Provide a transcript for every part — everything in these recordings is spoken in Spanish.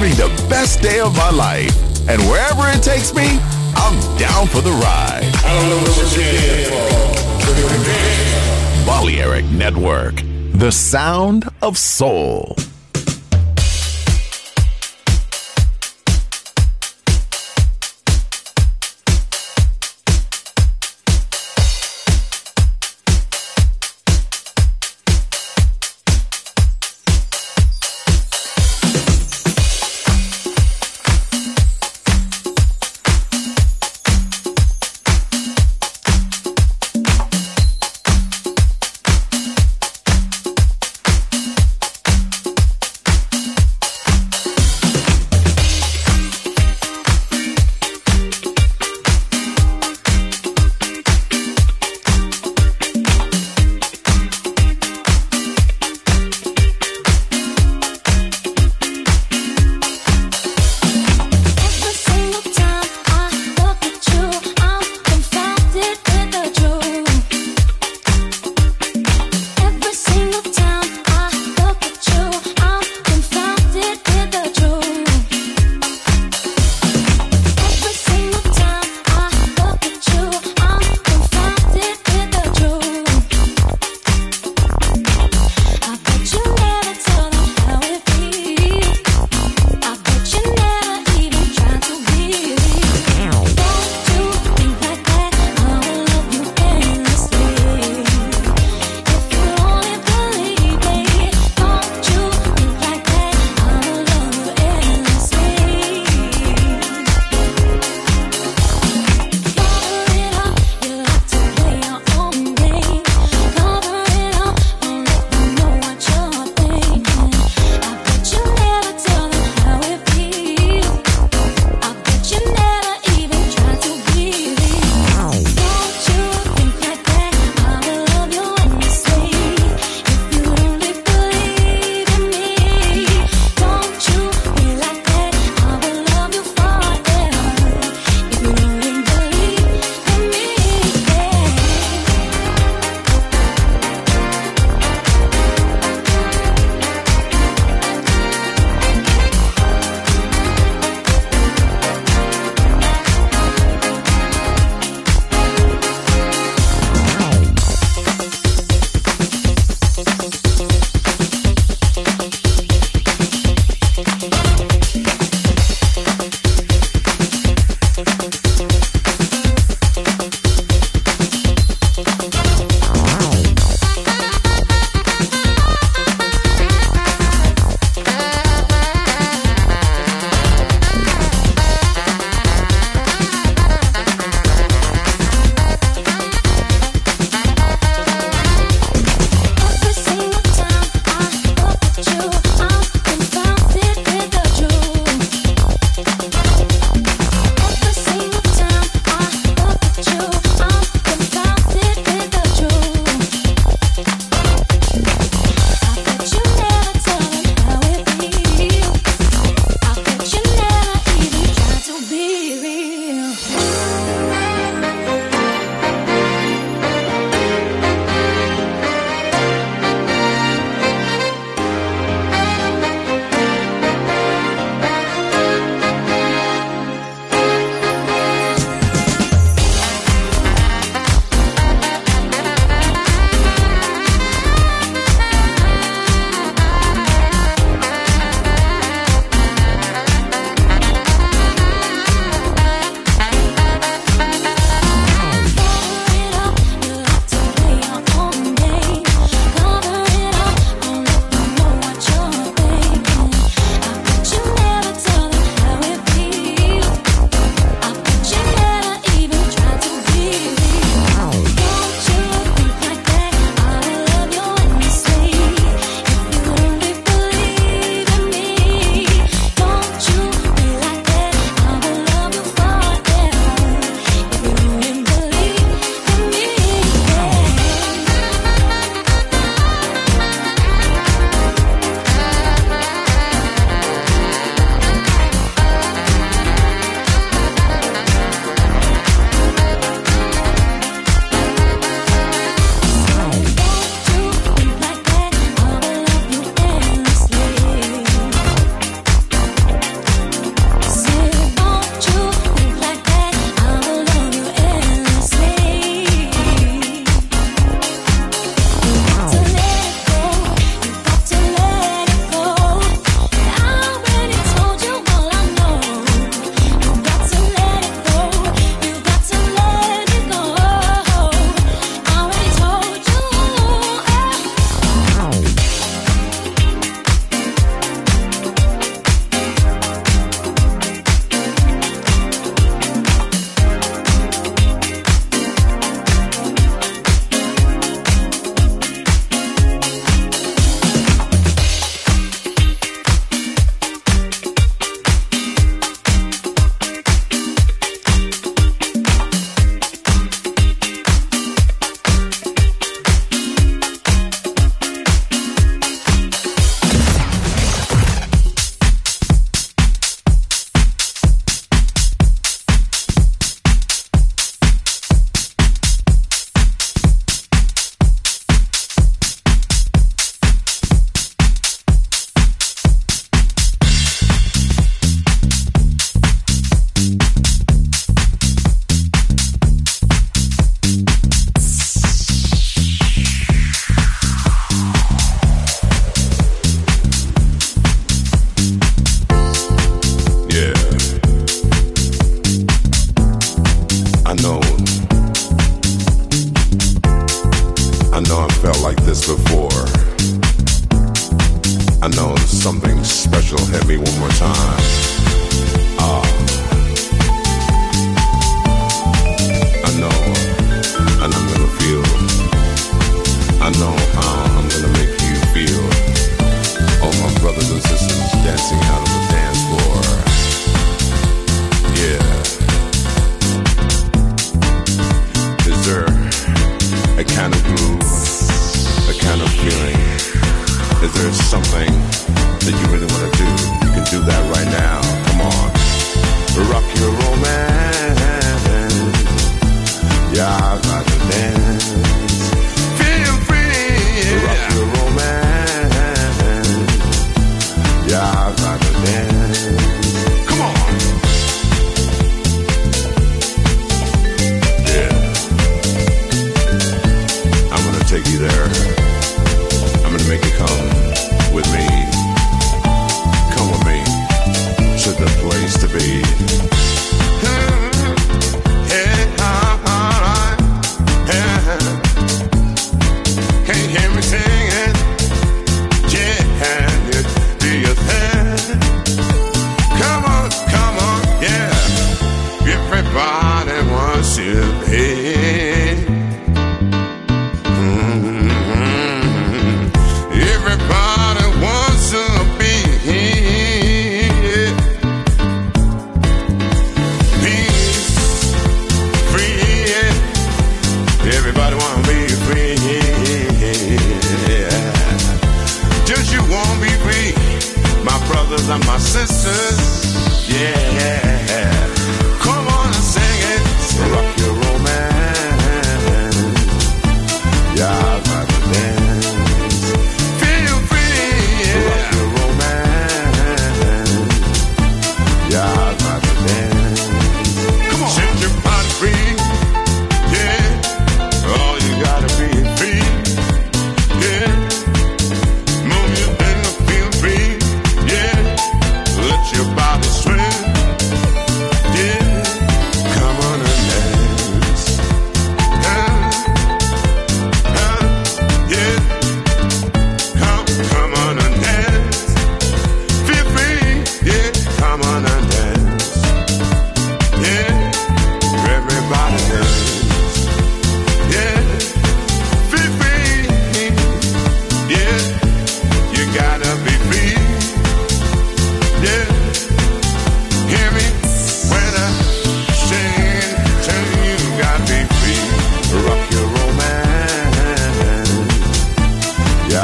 Having the best day of my life. And wherever it takes me, I'm down for the ride. I don't know what you're Balearic Network, the sound of soul.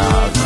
love.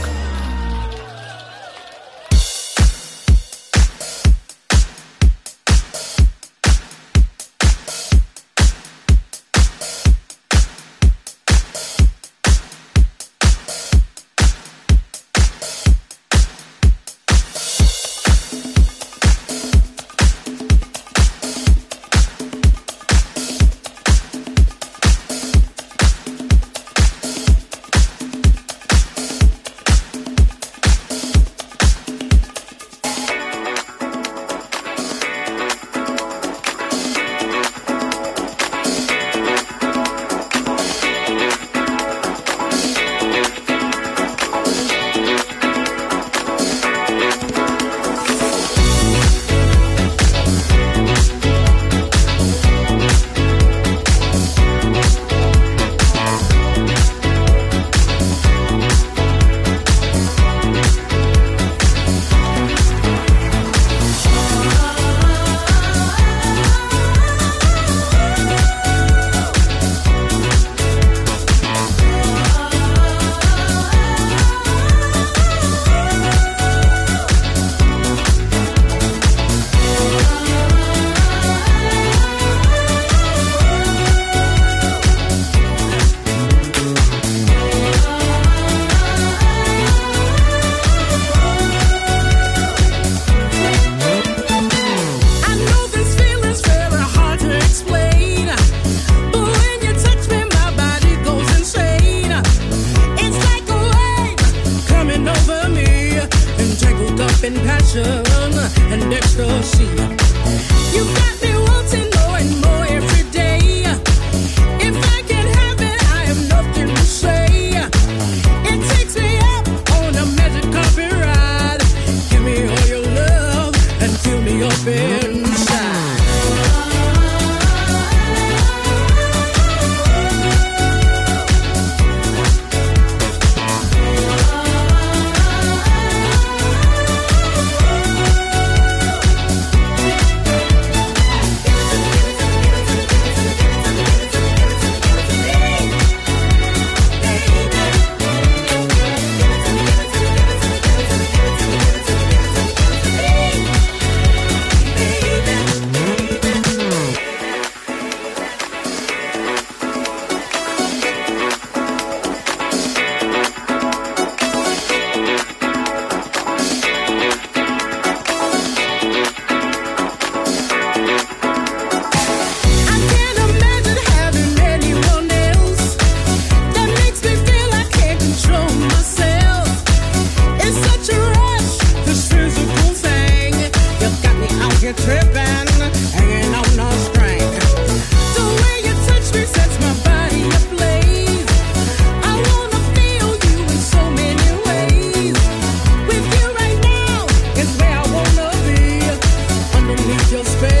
just fade